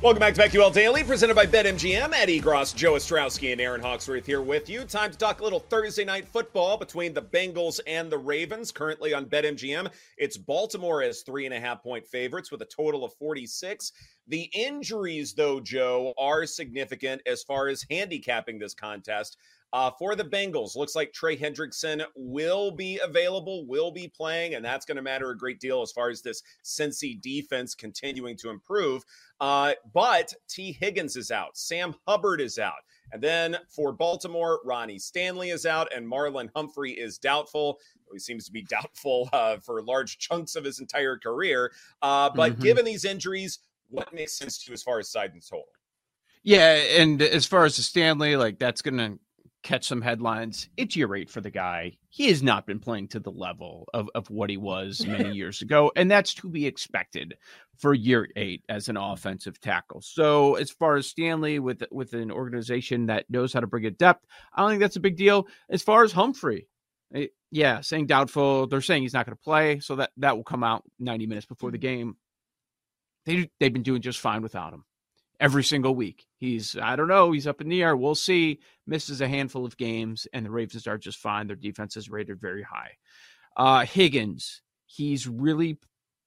Welcome back to BetQL Daily, presented by BetMGM. Eddie Gross, Joe Ostrowski, and Erin Hawksworth here with you. Time to talk a little Thursday night football between the Bengals and the Ravens. Currently on BetMGM, it's Baltimore as three and a half point favorites with a total of 46. The injuries, though, Joe, are significant as far as handicapping this contest. Uh, for the Bengals, looks like Trey Hendrickson will be available, will be playing, and that's going to matter a great deal as far as this Cincy defense continuing to improve. Uh, but Tee Higgins is out, Sam Hubbard is out. And then for Baltimore, Ronnie Stanley is out, and Marlon Humphrey is doubtful. He seems to be doubtful uh, for large chunks of his entire career. Uh, but mm-hmm. given these injuries, what makes sense to you as far as side and total? Yeah, and as far as the Stanley, like that's going to catch some headlines. It's year eight for the guy. He has not been playing to the level of, of what he was many years ago, and that's to be expected for year eight as an offensive tackle. So as far as Stanley with with an organization that knows how to bring it depth, I don't think that's a big deal. As far as Humphrey, it, eh, yeah, saying doubtful. They're saying he's not going to play, so that that will come out 90 minutes before the game. They they've been doing just fine without him every single week. He's, I don't know, he's up in the air. We'll see. Misses a handful of games, and the Ravens are just fine. Their defense is rated very high. Uh, Higgins, he's really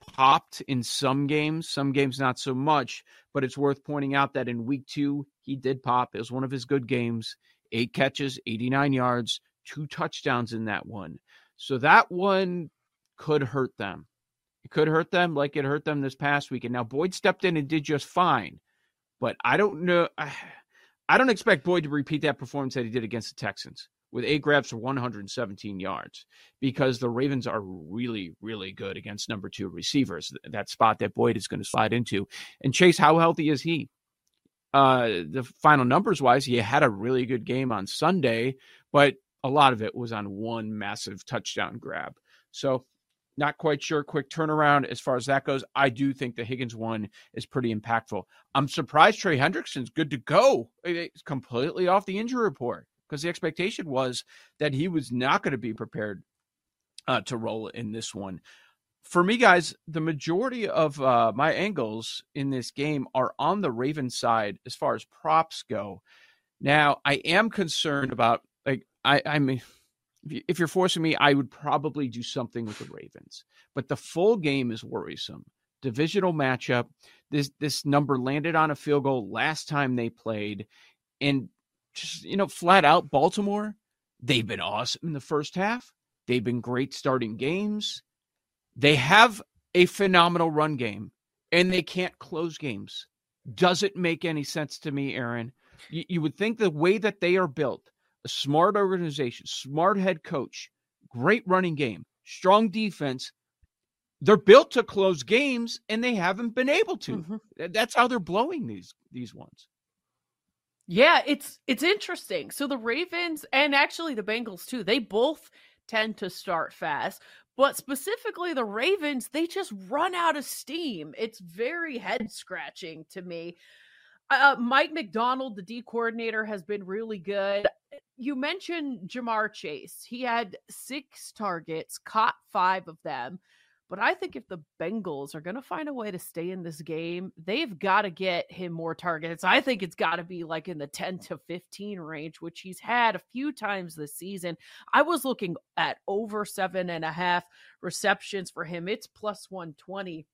popped in some games, some games not so much, but it's worth pointing out that in week two, he did pop. It was one of his good games. Eight catches, 89 yards, two touchdowns in that one. So that one could hurt them. It could hurt them like it hurt them this past week. And now Boyd stepped in and did just fine. But I don't know. I I don't expect Boyd to repeat that performance that he did against the Texans with eight grabs for 117 yards because the Ravens are really, really good against number two receivers. That spot that Boyd is going to slide into. And Chase, how healthy is he? Uh, the final numbers wise, he had a really good game on Sunday, but a lot of it was on one massive touchdown grab. So not quite sure. Quick turnaround as far as that goes. I do think the Higgins one is pretty impactful. I'm surprised Trey Hendrickson's good to go. It's completely off the injury report because the expectation was that he was not going to be prepared uh, to roll in this one. For me, guys, the majority of uh, my angles in this game are on the Ravens side as far as props go. Now, I am concerned about like I I mean if you're forcing me, I would probably do something with the Ravens. But the full game is worrisome. Divisional matchup. This this number landed on a field goal last time they played, and just you know, flat out, Baltimore. They've been awesome in the first half. They've been great starting games. They have a phenomenal run game, and they can't close games. Does it make any sense to me, Erin? You, you would think the way that they are built, a smart organization, smart head coach, great running game, strong defense. They're built to close games and they haven't been able to. Mm-hmm. That's how they're blowing these these ones. Yeah, it's it's interesting. So the Ravens and actually the Bengals too, they both tend to start fast, But specifically, the Ravens, they just run out of steam. It's very head scratching to me. Uh, Mike Macdonald, the D coordinator, has been really good. You mentioned Ja'Marr Chase. He had six targets, caught five of them. But I think if the Bengals are going to find a way to stay in this game, they've got to get him more targets. I think it's got to be like in the 10 to 15 range, which he's had a few times this season. I was looking at over seven and a half receptions for him. It's plus 120.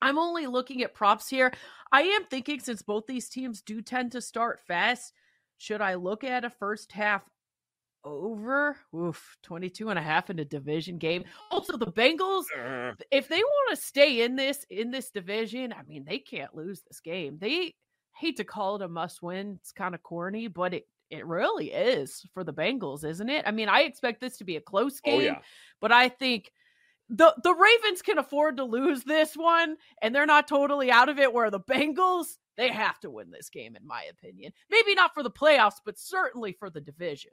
I'm only looking at props here. I am thinking since both these teams do tend to start fast, should I look at a first half over? Oof 22 and a half in a division game. Also the bengals uh. if they want to stay in this in this division i mean they can't lose this game. They hate to call it a must win. It's kind of corny but it it really is for the bengals isn't it? I mean i expect this to be a close game oh, yeah. but i think the the ravens can afford to lose this one and they're not totally out of it where the bengals they have to win this game in my opinion maybe not for the playoffs but certainly for the division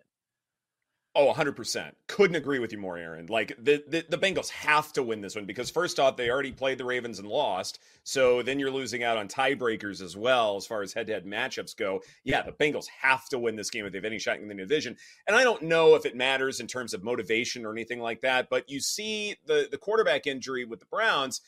Oh, 100%. Couldn't agree with you more, Erin. Like, the, the, the, Bengals have to win this one because, first off, they already played the Ravens and lost. So then you're losing out on tiebreakers as well as far as head to head matchups go. Yeah, the Bengals have to win this game if they have any shot in the division. And I don't know if it matters in terms of motivation or anything like that, but you see the, the quarterback injury with the Browns.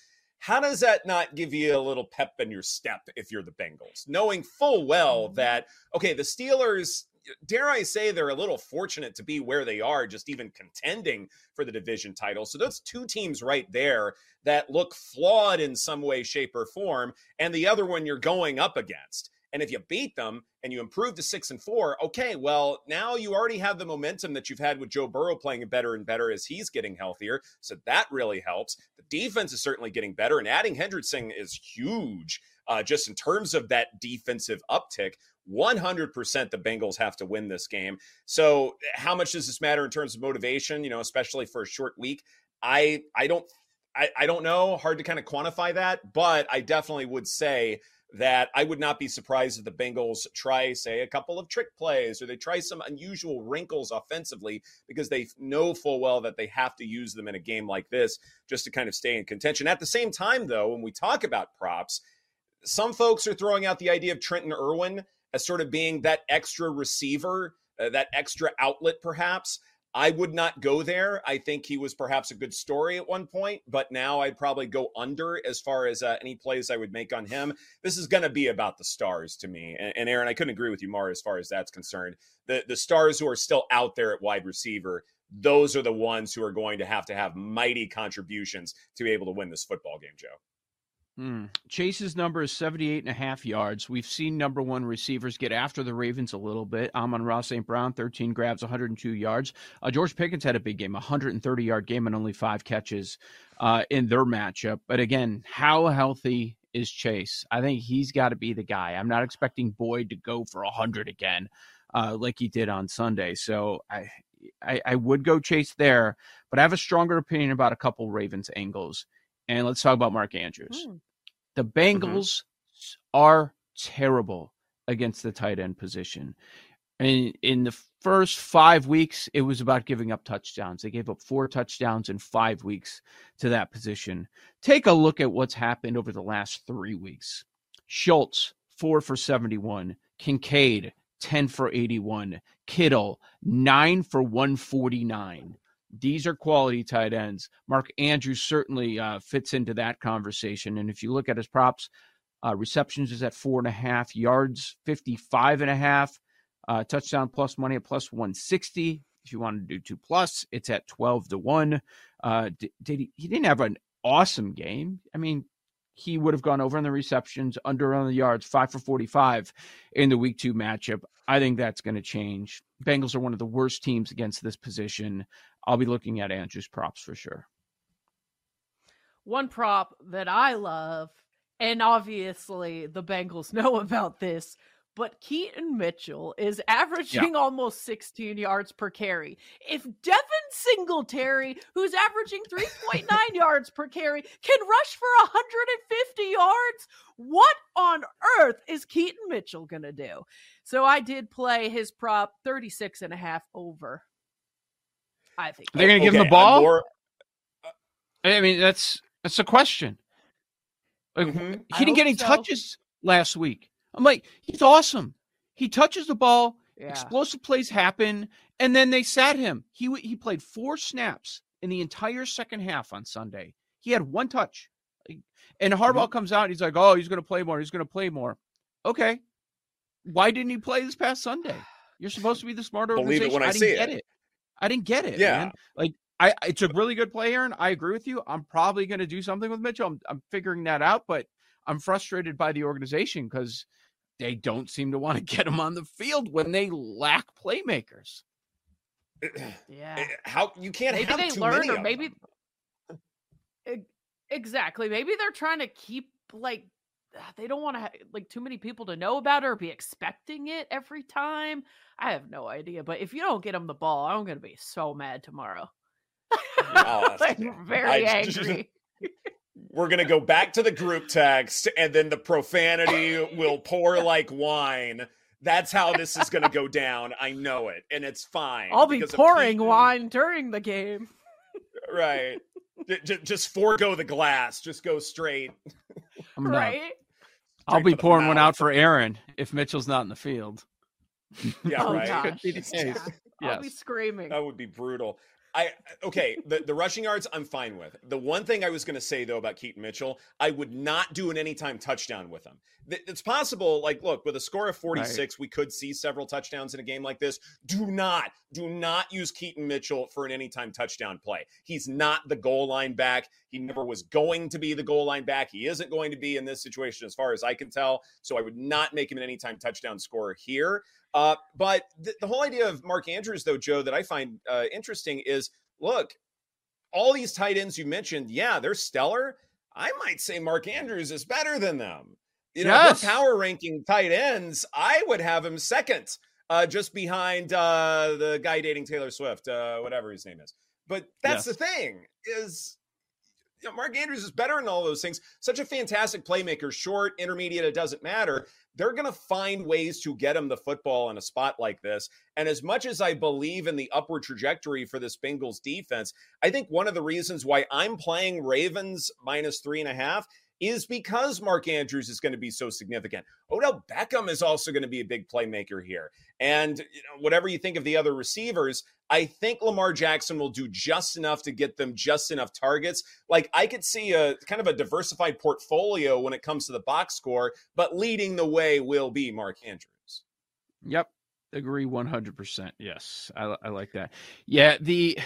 How does that not give you a little pep in your step if you're the Bengals? Knowing full well mm-hmm. that, okay, the Steelers dare I say, they're a little fortunate to be where they are, just even contending for the division title. So those two teams right there that look flawed in some way, shape, or form, and the other one you're going up against. And if you beat them and you improve to six and four, okay, well, now you already have the momentum that you've had with Joe Burrow playing better and better as he's getting healthier. So that really helps. The defense is certainly getting better, and adding Hendrickson is huge uh, just in terms of that defensive uptick. 100% the Bengals have to win this game. So, how much does this matter in terms of motivation, you know, especially for a short week? I I don't I, I don't know, hard to kind of quantify that, but I definitely would say that I would not be surprised if the Bengals try, say, a couple of trick plays or they try some unusual wrinkles offensively because they know full well that they have to use them in a game like this just to kind of stay in contention. At the same time, though, when we talk about props, some folks are throwing out the idea of Trenton Irwin as sort of being that extra receiver, uh, that extra outlet, perhaps. I would not go there. I think he was perhaps a good story at one point, but now I'd probably go under as far as uh, any plays I would make on him. This is going to be about the stars to me. And, and, Erin, I couldn't agree with you more as far as that's concerned. The the stars who are still out there at wide receiver, those are the ones who are going to have to have mighty contributions to be able to win this football game, Joe. Hmm. Chase's number is 78 and a half yards. We've seen number one receivers get after the Ravens a little bit. Amon-Ra St. Brown, 13 grabs, 102 yards. Uh, George Pickens had a big game, 130 yard game, and only five catches uh, in their matchup. But again, how healthy is Chase? I think he's got to be the guy. I'm not expecting Boyd to go for 100 again uh, like he did on Sunday. So I, I, I would go Chase there, but I have a stronger opinion about a couple Ravens angles. And let's talk about Mark Andrews. Mm. The Bengals mm-hmm. are terrible against the tight end position. And in the first five weeks, it was about giving up touchdowns. They gave up four touchdowns in five weeks to that position. Take a look at what's happened over the last three weeks. Schultz, four for 71. Kincaid, 10 for 81. Kittle, nine for 149. These are quality tight ends. Mark Andrews certainly uh, fits into that conversation. And if you look at his props, uh, receptions is at four and a half, yards 55 and a half, uh, touchdown plus money at plus 160. If you want to do two plus, it's at 12 to one. Uh, did, did he, he didn't have an awesome game. I mean, he would have gone over on the receptions, under on the yards, five for 45 in the week two matchup. I think that's going to change. Bengals are one of the worst teams against this position. I'll be looking at Andrews' props for sure. One prop that I love, and obviously the Bengals know about this, but Keaton Mitchell is averaging yeah. almost 16 yards per carry. If Devin Singletary, who's averaging 3.9 yards per carry, can rush for 150 yards, what on earth is Keaton Mitchell going to do? So I did play his prop 36 and a half over. I think they're going to give him the ball. More, I mean, that's that's a question. Like Mhm. I he didn't get any so. touches last week. I'm like, he's awesome. He touches the ball, Yeah. explosive plays happen, and then they sat him. He he played four snaps in the entire second half on Sunday. He had one touch, and Harbaugh comes out. And he's like, "Oh, he's going to play more. He's going to play more." Okay, why didn't he play this past Sunday? You're supposed to be the smarter Believe it organization. when I didn't see get it. it. I didn't get it. Yeah. man. like I, it's a really good play, Erin. I agree with you. I'm probably going to do something with Mitchell. I'm, I'm figuring that out, but I'm frustrated by the organization because they don't seem to want to get him on the field when they lack playmakers. yeah. Eh, How you can't maybe have they too learned many or of maybe them. Exactly maybe they're trying to keep like Uh, they don't want to ha- like too many people to know about it or be expecting it every time i have no idea but if you don't get them the ball i'm gonna be so mad tomorrow Oh, like, very I- angry We're gonna go back to the group text, and then the profanity will pour like wine. That's how this is gonna go down. I know it, and it's fine. i'll be pouring wine during the game Right. J- j- just forego the glass. Just go straight. I'm not. right I'll be pouring one out for Erin if Mitchell's not in the field. Yeah, oh right. gosh Could be the case. i'll be screaming That would be brutal. I okay, the, the rushing yards I'm fine with. The one thing I was going to say though about Keaton Mitchell, I would not do an anytime touchdown with him. It's possible like look, with a score of 46, we could see several touchdowns in a game like this. Do not do not use Keaton Mitchell for an anytime touchdown play. He's not the goal line back. He never was going to be the goal line back. He isn't going to be in this situation as far as I can tell. So I would not make him an anytime touchdown scorer here. Uh, but th- the whole idea of Mark Andrews, though, Joe, that I find uh, interesting is look, all these tight ends you mentioned, yeah, they're stellar. I might say Mark Andrews is better than them. You know, Yes. the power ranking tight ends, I would have him second, uh, just behind uh, the guy dating Taylor Swift, uh, whatever his name is. But that's Yes. the thing is, you know, Mark Andrews is better in all those things. Such a fantastic playmaker, short, intermediate, it doesn't matter. They're going to find ways to get him the football in a spot like this. And as much as I believe in the upward trajectory for this Bengals defense, I think one of the reasons why I'm playing Ravens minus three and a half is because Mark Andrews is going to be so significant. Odell Beckham is also going to be a big playmaker here. And you know, whatever you think of the other receivers, I think Lamar Jackson will do just enough to get them just enough targets. Like I could see a kind of a diversified portfolio when it comes to the box score, but leading the way will be Mark Andrews. Yep. Agree 100%. Yes. I, I like that. Yeah. The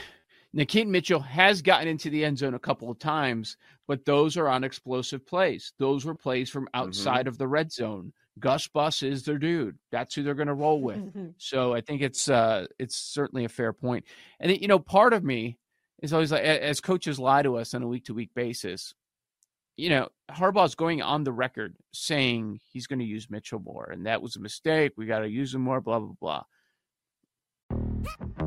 Nakeem Mitchell has gotten into the end zone a couple of times, but those are on explosive plays. Those were plays from outside of the red zone. Gus Bus is their dude. That's who they're going to roll with. So I think it's uh it's certainly a fair point. And you know, part of me is always like as coaches lie to us on a week to week basis. You know, Harbaugh's going on the record saying he's going to use Mitchell more, and that was a mistake. We got to use him more. Blah blah blah.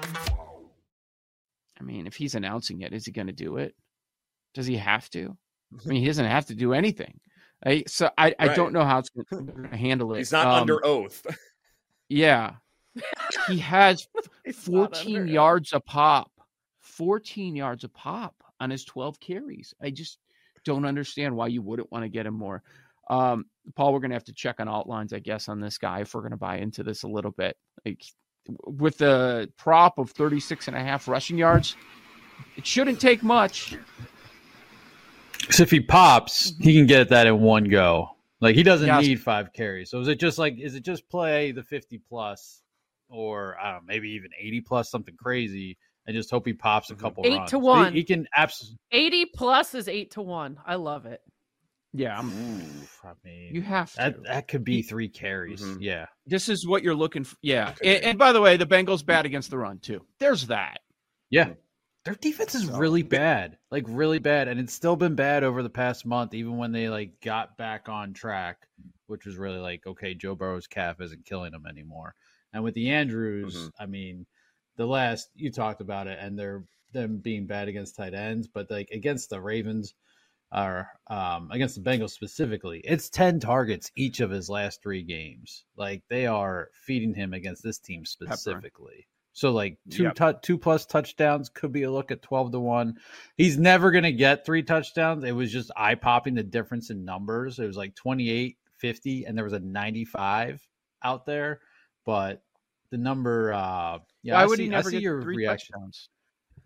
I mean, if he's announcing it, is he going to do it? Does he have to? I mean, he doesn't have to do anything. I, so I, I don't know how it's going to handle it. He's not Um, under oath. Yeah, he has 14 under- yards a pop. 14 yards a pop on his 12 carries. I just don't understand why you wouldn't want to get him more. Um, Paul, we're going to have to check on outlines, I guess, on this guy if we're going to buy into this a little bit. Like with the prop of 36 and a half rushing yards, it shouldn't take much. So if he pops, he can get that in one go. Like he doesn't Yes. need five carries. So is it just like is it just play the fifty plus, or I don't know, maybe even eighty plus, something crazy, and just hope he pops a mm-hmm. couple Eight runs. to So he- one. He, can absolutely. 80 plus is 8 to 1. I love it. Yeah, I'm- I mean, you have to. that that could be three carries. Mhm. Yeah, this is what you're looking for. Yeah. And, and by the way, the Bengals bad against the run, too. There's that. yeah. Their defense is really bad, like really bad, and it's still been bad over the past month. Even when they like got back on track, which was really like, okay, Joe Burrow's calf isn't killing them anymore. And with the Andrews, Mhm. I mean, the last you talked about it, and they're them being bad against tight ends, but like against the Ravens or um, against the Bengals specifically, it's ten targets each of his last three games. Like they are feeding him against this team specifically. So like two Yep. two plus touchdowns could be a look at twelve to one. He's never gonna get three touchdowns. It was just eye popping the difference in numbers. It was like 28, 50, and there was a ninety five out there. But the number, uh, yeah, Why I would see, he never get your three reaction touchdowns?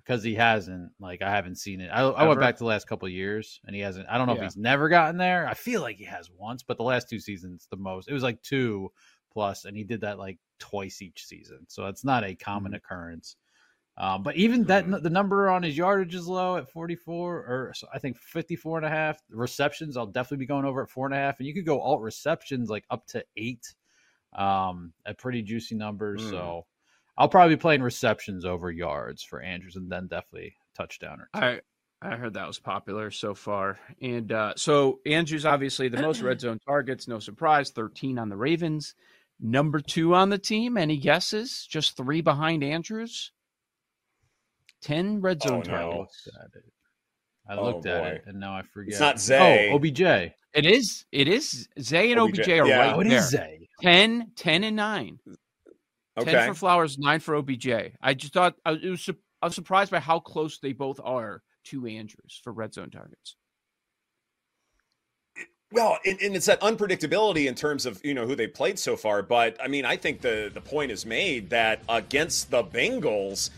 Because he hasn't. Like I haven't seen it. I, I went back to the last couple of years, and he hasn't. I don't know Yeah. if he's never gotten there. I feel like he has once, but the last two seasons, the most. It was like two plus, and he did that like twice each season. So it's not a common Mm-hmm. occurrence. Um, but even that, the number on his yardage is low at 44, or so I think 54 and a half. Receptions, I'll definitely be going over at four and a half. And you could go alt receptions like up to eight um, at pretty juicy numbers. Mm. So I'll probably be playing receptions over yards for Andrews and then definitely touchdown or two. I I heard that was popular so far. And uh, so Andrews obviously the most red zone targets, no surprise, 13 on the Ravens. Number two on the team. Any guesses? Just three behind Andrews. 10 red zone Oh, targets. at it. I Oh, looked at boy. it and now I forget. It's not Zay. Oh, OBJ. It is. It is. Zay and OBJ. OBJ, are Yeah. right Oh, it there. is Zay. 10, 10 and 9. 10 for Flowers, 9 for OBJ. I just thought I, it was, I was surprised by how close they both are to Andrews for red zone targets. Well, and, and it's that unpredictability in terms of you know who they played so far. But I mean, I think the the point is made that against the Bengals,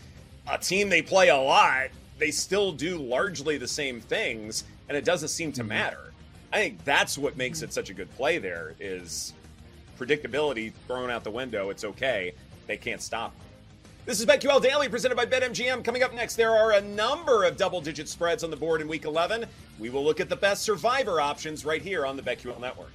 a team they play a lot, they still do largely the same things, and it doesn't seem to mm-hmm. matter. I think that's what makes mm-hmm. it such a good play. There is predictability thrown out the window. It's okay. They can't stop. This is BetQL Daily presented by BetMGM. Coming up next, there are a number of double digit spreads on the board in week 11. We will look at the best survivor options right here on the BetQL Network.